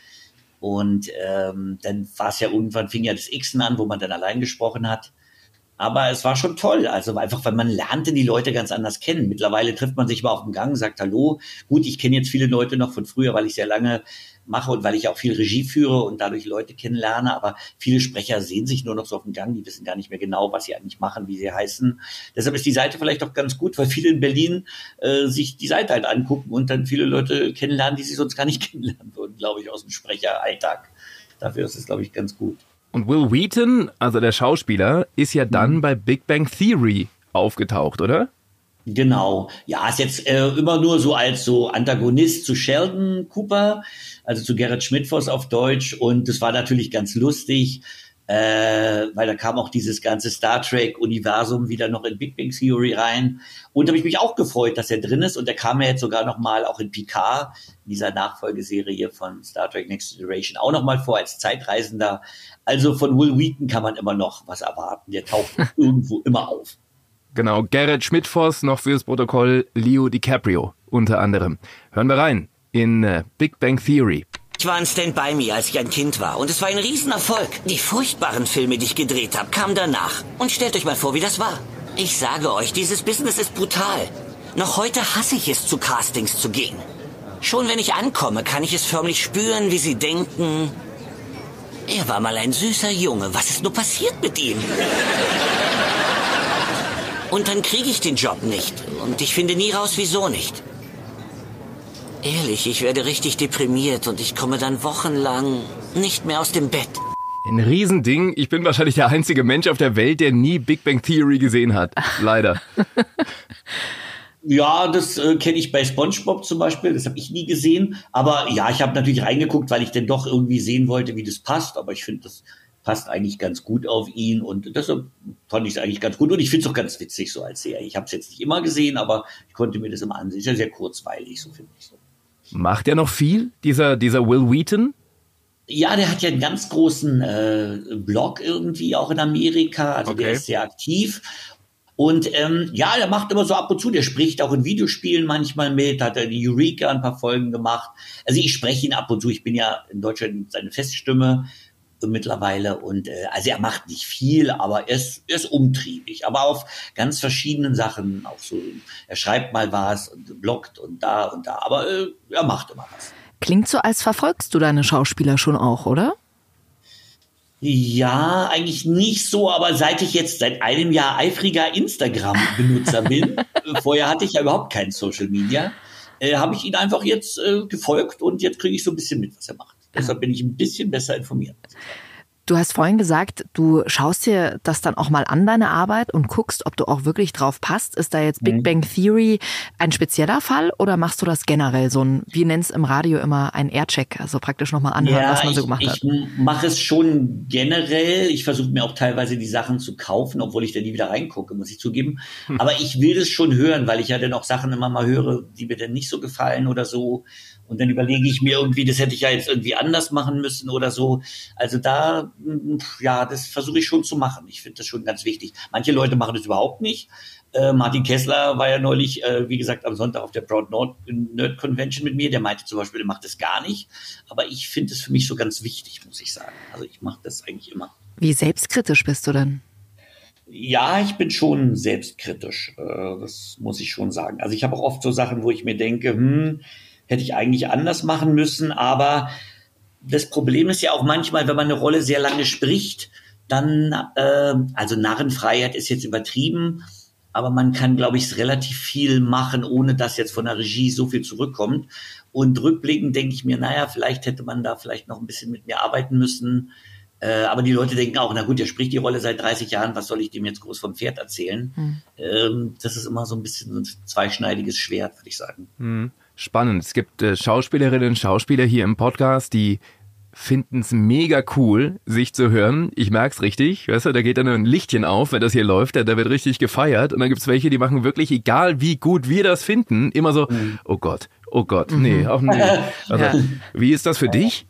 Und ähm, dann war es ja irgendwann, fing ja das Xen an, wo man dann allein gesprochen hat. Aber es war schon toll. Also einfach, weil man lernte die Leute ganz anders kennen. Mittlerweile trifft man sich mal auf dem Gang, sagt Hallo. Gut, ich kenne jetzt viele Leute noch von früher, weil ich sehr lange mache und weil ich auch viel Regie führe und dadurch Leute kennenlerne. Aber viele Sprecher sehen sich nur noch so auf dem Gang. Die wissen gar nicht mehr genau, was sie eigentlich machen, wie sie heißen. Deshalb ist die Seite vielleicht auch ganz gut, weil viele in Berlin äh, sich die Seite halt angucken und dann viele Leute kennenlernen, die sie sonst gar nicht *laughs* kennenlernen würden, glaube ich, aus dem Sprecheralltag. Dafür ist es, glaube ich, ganz gut. Und Will Wheaton, also der Schauspieler, ist ja dann mhm. bei Big Bang Theory aufgetaucht, oder? Genau. Ja, ist jetzt äh, immer nur so als so Antagonist zu Sheldon Cooper, also zu Gerrit Schmidtfoss auf Deutsch. Und das war natürlich ganz lustig äh, weil da kam auch dieses ganze Star Trek-Universum wieder noch in Big Bang Theory rein. Und da habe ich mich auch gefreut, dass er drin ist. Und er kam ja jetzt sogar noch mal auch in Picard, in dieser Nachfolgeserie von Star Trek Next Generation, auch noch mal vor als Zeitreisender. Also von Will Wheaton kann man immer noch was erwarten. Der taucht *laughs* irgendwo immer auf. Genau, Garrett Schmidtfoss noch fürs Protokoll, Leo DiCaprio unter anderem. Hören wir rein in äh, Big Bang Theory. Ich war in Stand By Me, als ich ein Kind war. Und es war ein Riesenerfolg. Die furchtbaren Filme, die ich gedreht habe, kamen danach. Und stellt euch mal vor, wie das war. Ich sage euch, dieses Business ist brutal. Noch heute hasse ich es, zu Castings zu gehen. Schon wenn ich ankomme, kann ich es förmlich spüren, wie sie denken. Er war mal ein süßer Junge. Was ist nur passiert mit ihm? Und dann kriege ich den Job nicht. Und ich finde nie raus, wieso nicht. Ehrlich, ich werde richtig deprimiert und ich komme dann wochenlang nicht mehr aus dem Bett. Ein Riesending. Ich bin wahrscheinlich der einzige Mensch auf der Welt, der nie Big Bang Theory gesehen hat. Leider. Ja, das äh, kenne ich bei SpongeBob zum Beispiel. Das habe ich nie gesehen. Aber ja, ich habe natürlich reingeguckt, weil ich denn doch irgendwie sehen wollte, wie das passt. Aber ich finde, das passt eigentlich ganz gut auf ihn. Und deshalb fand ich es eigentlich ganz gut. Und ich finde es auch ganz witzig so als Serie. Ich habe es jetzt nicht immer gesehen, aber ich konnte mir das immer ansehen. Ist ja sehr kurzweilig, so finde ich so. Macht er noch viel, dieser, dieser Will Wheaton? Ja, der hat ja einen ganz großen äh, Blog irgendwie auch in Amerika. Also Okay. der ist sehr aktiv. Und ähm, ja, der macht immer so ab und zu, der spricht auch in Videospielen manchmal mit, hat er die Eureka ein paar Folgen gemacht. Also ich spreche ihn ab und zu, ich bin ja in Deutschland seine Feststimme mittlerweile und äh, also er macht nicht viel, aber er ist, er ist umtriebig, aber auf ganz verschiedenen Sachen, auch so, er schreibt mal was und bloggt und da und da, aber äh, er macht immer was. Klingt so, als verfolgst du deine Schauspieler schon auch, oder? Ja, eigentlich nicht so, aber seit ich jetzt seit einem Jahr eifriger Instagram-Benutzer *laughs* bin, äh, vorher hatte ich ja überhaupt kein Social Media, äh, habe ich ihn einfach jetzt äh, gefolgt und jetzt kriege ich so ein bisschen mit, was er macht. Deshalb bin ich ein bisschen besser informiert. Du hast vorhin gesagt, du schaust dir das dann auch mal an, deine Arbeit, und guckst, ob du auch wirklich drauf passt. Ist da jetzt Big Mhm. Bang Theory ein spezieller Fall oder machst du das generell so ein, wie nennst im Radio immer, ein Aircheck, also praktisch nochmal anhören, was man so gemacht ich, hat? Ich mache es schon generell. Ich versuche mir auch teilweise die Sachen zu kaufen, obwohl ich da nie wieder reingucke, muss ich zugeben. Hm. Aber ich will das schon hören, weil ich ja dann auch Sachen immer mal höre, die mir dann nicht so gefallen oder so. Und dann überlege ich mir irgendwie, das hätte ich ja jetzt irgendwie anders machen müssen oder so. Also da, mm, ja, das versuche ich schon zu machen. Ich finde das schon ganz wichtig. Manche Leute machen das überhaupt nicht. Äh, Martin Kessler war ja neulich, äh, wie gesagt, am Sonntag auf der Proud Nerd, Nerd Convention mit mir. Der meinte zum Beispiel, er macht das gar nicht. Aber ich finde es für mich so ganz wichtig, muss ich sagen. Also ich mache das eigentlich immer. Wie selbstkritisch bist du denn? Ja, ich bin schon selbstkritisch. Äh, das muss ich schon sagen. Also ich habe auch oft so Sachen, wo ich mir denke, hm, hätte ich eigentlich anders machen müssen. Aber das Problem ist ja auch manchmal, wenn man eine Rolle sehr lange spricht, dann, äh, also Narrenfreiheit ist jetzt übertrieben, aber man kann, glaube ich, relativ viel machen, ohne dass jetzt von der Regie so viel zurückkommt. Und rückblickend denke ich mir, naja, vielleicht hätte man da vielleicht noch ein bisschen mit mir arbeiten müssen. Äh, aber die Leute denken auch, na gut, der spricht die Rolle seit 30 Jahren, was soll ich dem jetzt groß vom Pferd erzählen? Hm. Ähm, das ist immer so ein bisschen so ein zweischneidiges Schwert, würde ich sagen. Hm, Spannend. Es gibt äh, Schauspielerinnen und Schauspieler hier im Podcast, die finden es mega cool, sich zu hören. Ich merk's richtig, weißt du, da geht dann ein Lichtchen auf, wenn das hier läuft, da, da wird richtig gefeiert. Und dann gibt's welche, die machen wirklich, egal wie gut wir das finden, immer so, oh Gott, oh Gott, nee, auch nee. *laughs* Also, Ja. Wie ist das für dich?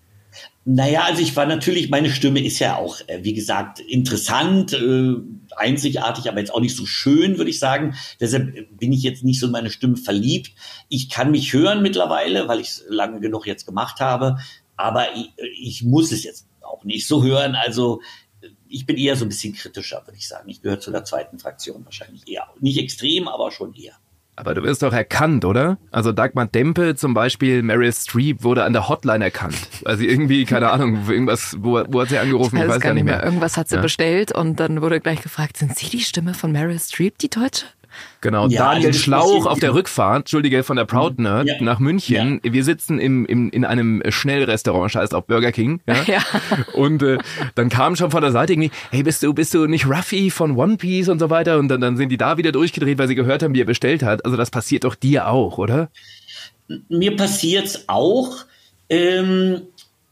Naja, also ich war natürlich, meine Stimme ist ja auch, äh, wie gesagt, interessant, äh, einzigartig, aber jetzt auch nicht so schön, würde ich sagen. Deshalb bin ich jetzt nicht so in meine Stimme verliebt. Ich kann mich hören mittlerweile, weil ich es lange genug jetzt gemacht habe, aber ich, ich muss es jetzt auch nicht so hören. Also äh, ich bin eher so ein bisschen kritischer, würde ich sagen. Ich gehöre zu der zweiten Fraktion wahrscheinlich eher. Nicht extrem, aber schon eher. Aber du wirst doch erkannt, oder? Also Dagmar Dempe zum Beispiel, Meryl Streep wurde an der Hotline erkannt. Also irgendwie, keine Ahnung, irgendwas, wo, wo hat sie angerufen? Ich weiß weiß gar nicht mehr. Irgendwas hat sie Ja. bestellt und dann wurde gleich gefragt, sind Sie die Stimme von Meryl Streep, die Deutsche? Genau, Ja, Daniel also Schlauch auf der. Rückfahrt, Entschuldige, von der Proud Nerd nach München. Wir sitzen im, im, in einem Schnellrestaurant, scheiß auf Burger King. *laughs* Ja? Ja. Und äh, dann kam schon von der Seite irgendwie, hey, bist du, bist du nicht Ruffy von One Piece und so weiter? Und dann, dann sind die da wieder durchgedreht, weil sie gehört haben, wie er bestellt hat. Also das passiert doch dir auch, oder? Mir passiert's auch. Ähm,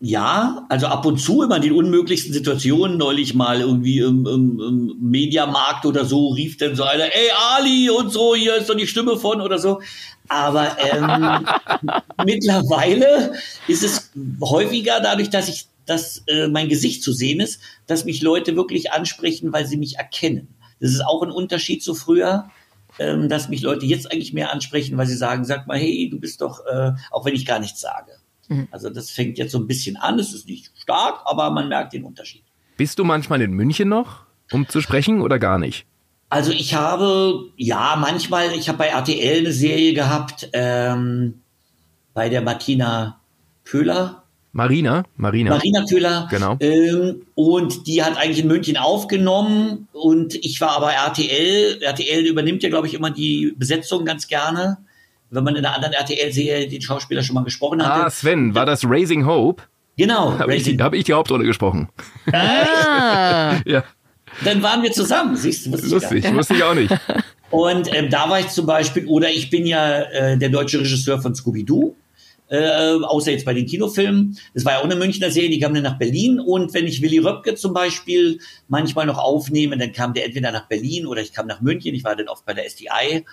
ja, also ab und zu immer in den unmöglichsten Situationen, neulich mal irgendwie im, im, im Mediamarkt oder so, rief dann so einer, ey Ali und so, hier ist doch die Stimme von oder so. Aber ähm, *laughs* mittlerweile ist es häufiger dadurch, dass ich, dass äh, mein Gesicht zu sehen ist, dass mich Leute wirklich ansprechen, weil sie mich erkennen. Das ist auch ein Unterschied zu früher ähm, dass mich Leute jetzt eigentlich mehr ansprechen, weil sie sagen, sag mal, hey, du bist doch, äh, auch wenn ich gar nichts sage. Mhm. Also das fängt jetzt so ein bisschen an. Es ist nicht stark, aber man merkt den Unterschied. Bist du manchmal in München noch, um zu sprechen oder gar nicht? Also ich habe, ja, manchmal, ich habe bei RTL eine Serie gehabt, ähm, bei der Martina Köhler. Marina, Marina. Marina Köhler. Genau. Ähm, und die hat eigentlich in München aufgenommen und ich war aber RTL. RTL übernimmt ja, glaube ich, immer die Besetzung ganz gerne. Wenn man in einer anderen RTL-Serie den Schauspieler schon mal gesprochen hatte. Ah, Sven, war das Raising Hope? Genau. Habe ich, die- hab ich die Hauptrolle gesprochen. Ah, *laughs* Ja, Dann waren wir zusammen, siehst du? wusste ich lustig, nicht. wusste ich auch nicht. *laughs* Und ähm, da war ich zum Beispiel, oder ich bin ja äh, der deutsche Regisseur von Scooby-Doo. Äh, außer jetzt bei den Kinofilmen. Das war ja auch eine Münchner Serie, die kam dann nach Berlin. Und wenn ich Willy Röpke zum Beispiel manchmal noch aufnehme, dann kam der entweder nach Berlin oder ich kam nach München. Ich war dann oft bei der SDI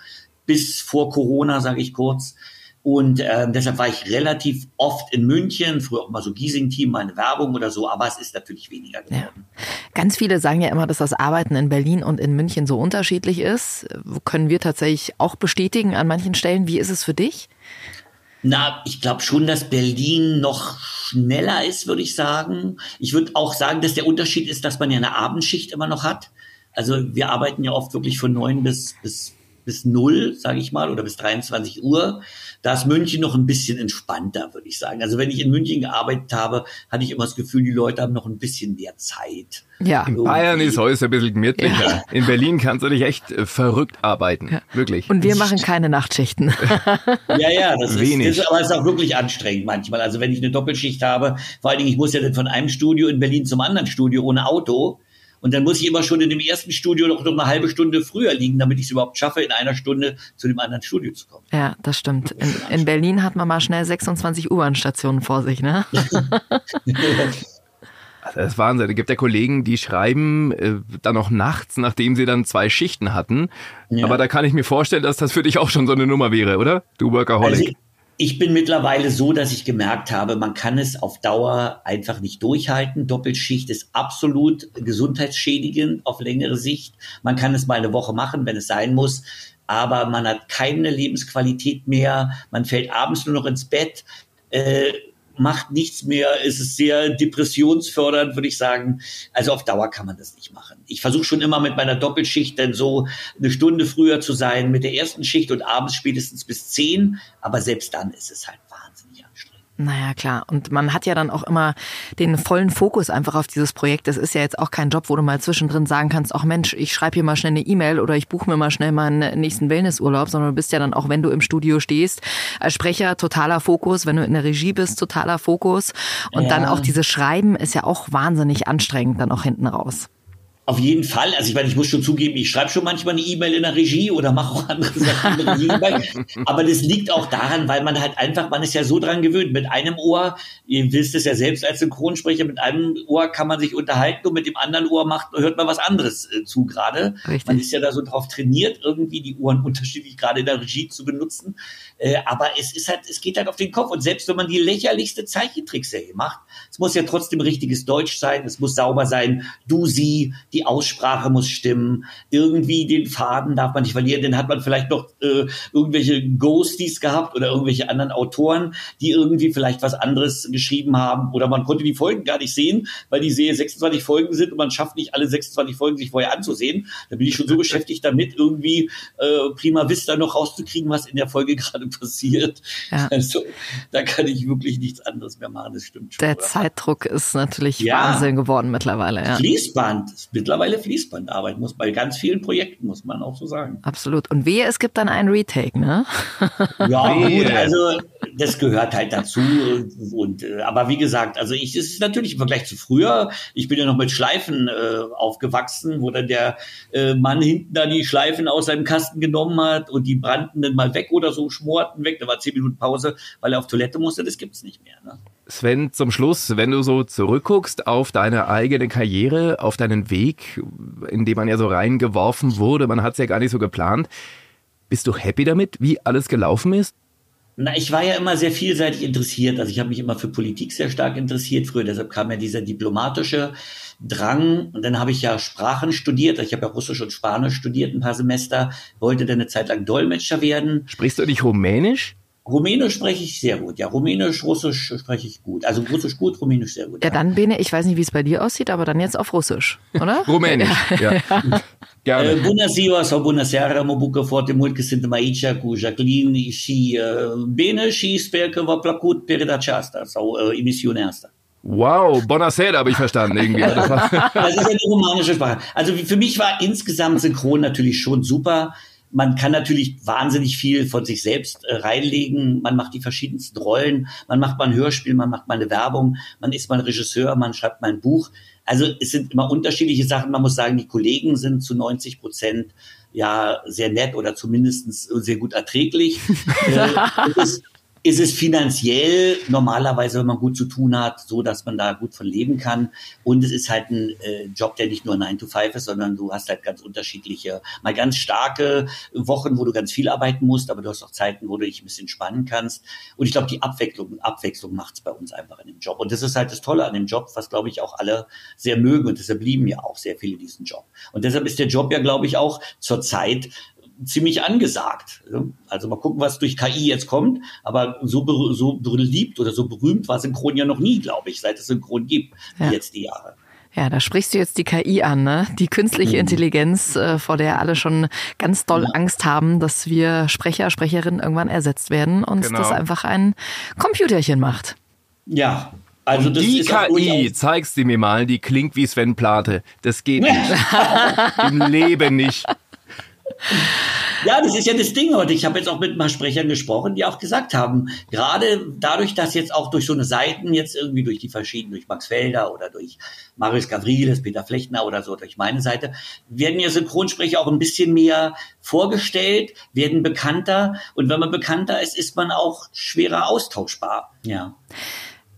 bis vor Corona, sage ich kurz. Und ähm, deshalb war ich relativ oft in München, früher auch mal so Giesing-Team, mal eine Werbung oder so, aber es ist natürlich weniger geworden. Ganz viele sagen ja immer, dass das Arbeiten in Berlin und in München so unterschiedlich ist. Können wir tatsächlich auch bestätigen an manchen Stellen. Wie ist es für dich? Na, ich glaube schon, dass Berlin noch schneller ist, würde ich sagen. Ich würde auch sagen, dass der Unterschied ist, dass man ja eine Abendschicht immer noch hat. Also wir arbeiten ja oft wirklich von neun bis, bis, bis null, sage ich mal, oder bis 23 Uhr. Da ist München noch ein bisschen entspannter, würde ich sagen. Also wenn ich in München gearbeitet habe, hatte ich immer das Gefühl, die Leute haben noch ein bisschen mehr Zeit. Ja. In Bayern ist heute ein bisschen gemütlicher. In Berlin kannst du dich echt äh, verrückt arbeiten. Wirklich. Und wir machen keine Nachtschichten. *laughs* Ja, ja, das ist, Wenig. das ist, aber es ist auch wirklich anstrengend manchmal. Also wenn ich eine Doppelschicht habe, vor allen Dingen, ich muss ja dann von einem Studio in Berlin zum anderen Studio ohne Auto. Und dann muss ich immer schon in dem ersten Studio noch, noch eine halbe Stunde früher liegen, damit ich es überhaupt schaffe, in einer Stunde zu dem anderen Studio zu kommen. Ja, das stimmt. In, in Berlin hat man mal schnell 26 U-Bahn-Stationen vor sich, ne? *laughs* Also das ist Wahnsinn. Es gibt ja Kollegen, die schreiben äh, dann noch nachts, nachdem sie dann zwei Schichten hatten. Ja. Aber da kann ich mir vorstellen, dass das für dich auch schon so eine Nummer wäre, oder? Du Workaholic. Also ich bin mittlerweile so, dass ich gemerkt habe, man kann es auf Dauer einfach nicht durchhalten. Doppelschicht ist absolut gesundheitsschädigend auf längere Sicht. Man kann es mal eine Woche machen, wenn es sein muss. Aber man hat keine Lebensqualität mehr. Man fällt abends nur noch ins Bett. Äh, macht nichts mehr, es ist sehr depressionsfördernd, würde ich sagen. Also auf Dauer kann man das nicht machen. Ich versuche schon immer mit meiner Doppelschicht dann so eine Stunde früher zu sein mit der ersten Schicht und abends spätestens bis zehn. Aber selbst dann ist es halt wahnsinnig. Naja, klar. Und man hat ja dann auch immer den vollen Fokus einfach auf dieses Projekt. Das ist ja jetzt auch kein Job, wo du mal zwischendrin sagen kannst, ach Mensch, ich schreibe hier mal schnell eine E-Mail oder ich buche mir mal schnell meinen nächsten Wellnessurlaub, sondern du bist ja dann auch, wenn du im Studio stehst, als Sprecher totaler Fokus, wenn du in der Regie bist, totaler Fokus. Und Ja. dann auch dieses Schreiben ist ja auch wahnsinnig anstrengend dann auch hinten raus. Auf jeden Fall. Also ich meine, ich muss schon zugeben, ich schreibe schon manchmal eine E-Mail in der Regie oder mache auch andere Sachen in der Regie. *laughs* Aber das liegt auch daran, weil man halt einfach, man ist ja so dran gewöhnt. Mit einem Ohr, ihr wisst es ja selbst als Synchronsprecher, mit einem Ohr kann man sich unterhalten und mit dem anderen Ohr macht, hört man was anderes äh, zu gerade. Man ist ja da so drauf trainiert, irgendwie die Ohren *laughs* unterschiedlich gerade in der Regie zu benutzen. Äh, aber es ist halt, es geht halt auf den Kopf. Und selbst wenn man die lächerlichste Zeichentrickserie macht, es muss ja trotzdem richtiges Deutsch sein, es muss sauber sein, du, sie, die Aussprache muss stimmen, irgendwie den Faden darf man nicht verlieren, dann hat man vielleicht noch äh, irgendwelche Ghosties gehabt oder irgendwelche anderen Autoren, die irgendwie vielleicht was anderes geschrieben haben oder man konnte die Folgen gar nicht sehen, weil die Serie 26 Folgen sind und man schafft nicht alle 26 Folgen sich vorher anzusehen. Da bin ich schon so *laughs* beschäftigt damit, irgendwie äh, prima vista noch rauszukriegen, was in der Folge gerade passiert. Ja. Also da kann ich wirklich nichts anderes mehr machen, das stimmt schon. Der oder? Zeitdruck ist natürlich Ja. Wahnsinn geworden mittlerweile. Ja. Fließband, ist mittlerweile Fließbandarbeit, muss bei ganz vielen Projekten, muss man auch so sagen. Absolut. Und wehe, es gibt dann einen Retake, ne? *laughs* Ja, gut, also das gehört halt dazu. Und äh, aber wie gesagt, also ich, es ist natürlich im Vergleich zu früher. Ich bin ja noch mit Schleifen äh, aufgewachsen, wo dann der äh, Mann hinten da die Schleifen aus seinem Kasten genommen hat und die brannten dann mal weg oder so, schmorten weg. Da war zehn Minuten Pause, weil er auf Toilette musste. Das gibt's nicht mehr. Ne? Sven, zum Schluss, wenn du so zurückguckst auf deine eigene Karriere, auf deinen Weg, in den man ja so reingeworfen wurde, man hat es ja gar nicht so geplant. Bist du happy damit, wie alles gelaufen ist? Na, ich war ja immer sehr vielseitig interessiert. Also ich habe mich immer für Politik sehr stark interessiert früher. Deshalb kam ja dieser diplomatische Drang. Und dann habe ich ja Sprachen studiert. Ich habe ja Russisch und Spanisch studiert ein paar Semester. Wollte dann eine Zeit lang Dolmetscher werden. Sprichst du nicht Rumänisch? Rumänisch spreche ich sehr gut. Ja, Rumänisch, Russisch spreche ich gut. Also Russisch gut, Rumänisch sehr gut. Ja, dann, Bene, ich weiß nicht, wie es bei dir aussieht, aber dann jetzt auf Russisch, oder? *laughs* Rumänisch, ja. *laughs* Gerne. Uh, bună ziua sau bună seara, mă bucur foarte mult că suntem aici cu Jacqueline și uh, bine și sper că v-a plăcut perioada aceasta sau uh, emisiunea asta. Wow, Bonacera habe ich verstanden irgendwie. *laughs* Das ist eine romanische Sprache. Also für mich war insgesamt Synchron natürlich schon super. Man kann natürlich wahnsinnig viel von sich selbst äh, reinlegen. Man macht die verschiedensten Rollen. Man macht mal ein Hörspiel, man macht mal eine Werbung, man ist mal ein Regisseur, man schreibt mal ein Buch. Also es sind immer unterschiedliche Sachen. Man muss sagen, die Kollegen sind zu 90 Prozent ja sehr nett oder zumindest sehr gut erträglich. *laughs* äh, es ist, ist es finanziell normalerweise, wenn man gut zu tun hat, so, dass man da gut von leben kann. Und es ist halt ein äh, Job, der nicht nur 9 to 5 ist, sondern du hast halt ganz unterschiedliche, mal ganz starke Wochen, wo du ganz viel arbeiten musst, aber du hast auch Zeiten, wo du dich ein bisschen spannen kannst. Und ich glaube, die Abwechslung, Abwechslung macht es bei uns einfach in dem Job. Und das ist halt das Tolle an dem Job, was, glaube ich, auch alle sehr mögen. Und deshalb lieben ja auch sehr viele diesen Job. Und deshalb ist der Job ja, glaube ich, auch zurzeit ziemlich angesagt. Also mal gucken, was durch KI jetzt kommt. Aber so, ber- so beliebt oder so berühmt war Synchron ja noch nie, glaube ich, seit es Synchron gibt, Ja. wie jetzt die Jahre. Ja, da sprichst du jetzt die KI an, ne? Die künstliche Intelligenz, äh, vor der alle schon ganz doll Angst haben, dass wir Sprecher, Sprecherinnen irgendwann ersetzt werden und Genau. das einfach ein Computerchen macht. Ja, also Und das die KI, zeigst du mir mal, die klingt wie Sven Plate. Das geht *laughs* nicht. Im Leben nicht. *laughs* Ja, das ist ja das Ding. Und ich habe jetzt auch mit ein paar Sprechern gesprochen, die auch gesagt haben, gerade dadurch, dass jetzt auch durch so eine Seiten, jetzt irgendwie durch die verschiedenen, durch Max Felder oder durch Marius Gavrilis, Peter Flechtner oder so, durch meine Seite, werden ja Synchronsprecher auch ein bisschen mehr vorgestellt, werden bekannter. Und wenn man bekannter ist, ist man auch schwerer austauschbar. Ja.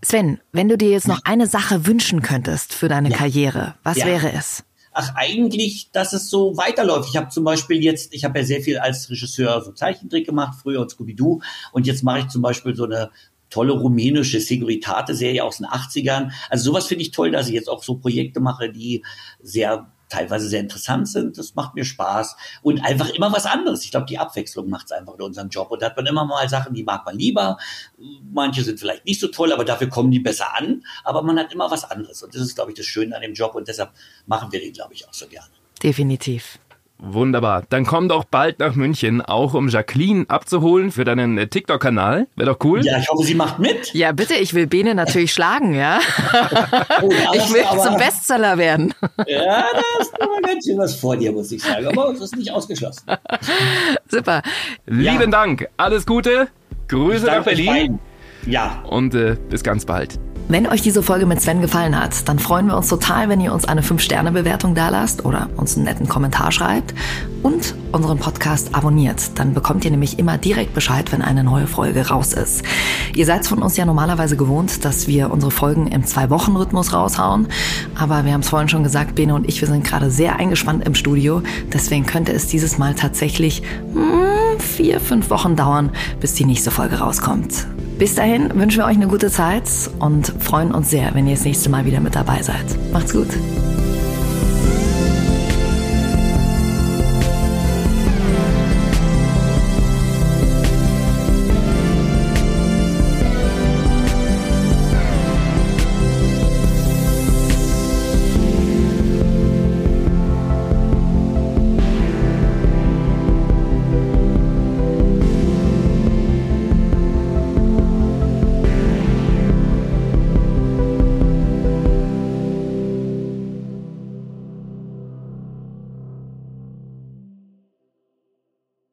Sven, wenn du dir jetzt noch eine Sache wünschen könntest für deine Karriere, was Ja. wäre es? Ach, eigentlich, dass es so weiterläuft. Ich habe zum Beispiel jetzt, ich habe ja sehr viel als Regisseur so Zeichentrick gemacht, früher und Scooby-Doo. Und jetzt mache ich zum Beispiel so eine tolle rumänische Seguritate-Serie aus den 80ern. Also sowas finde ich toll, dass ich jetzt auch so Projekte mache, die sehr teilweise sehr interessant sind. Das macht mir Spaß. Und einfach immer was anderes. Ich glaube, die Abwechslung macht es einfach in unserem Job. Und da hat man immer mal Sachen, die mag man lieber. Manche sind vielleicht nicht so toll, aber dafür kommen die besser an. Aber man hat immer was anderes. Und das ist, glaube ich, das Schöne an dem Job. Und deshalb machen wir den, glaube ich, auch so gerne. Definitiv. Wunderbar. Dann komm doch bald nach München, auch um Jacqueline abzuholen für deinen äh, TikTok-Kanal. Wäre doch cool. Ja, ich hoffe, sie macht mit. Ja, bitte, ich will Bene natürlich schlagen, ja. *laughs* Oh, Ich will du aber- zum Bestseller werden. *laughs* Ja, da ist aber ganz schön was vor dir, muss ich sagen. Aber das ist nicht ausgeschlossen. *laughs* Super. Lieben Dank. Alles Gute. Grüße nach Berlin. Ja. Und äh, bis ganz bald. Wenn euch diese Folge mit Sven gefallen hat, dann freuen wir uns total, wenn ihr uns eine 5-Sterne-Bewertung dalasst oder uns einen netten Kommentar schreibt und unseren Podcast abonniert. Dann bekommt ihr nämlich immer direkt Bescheid, wenn eine neue Folge raus ist. Ihr seid von uns ja normalerweise gewohnt, dass wir unsere Folgen im Zwei-Wochen-Rhythmus raushauen. Aber wir haben es vorhin schon gesagt, Bene und ich, wir sind gerade sehr eingespannt im Studio. Deswegen könnte es dieses Mal tatsächlich hm, vier, fünf Wochen dauern, bis die nächste Folge rauskommt. Bis dahin wünschen wir euch eine gute Zeit und freuen uns sehr, wenn ihr das nächste Mal wieder mit dabei seid. Macht's gut.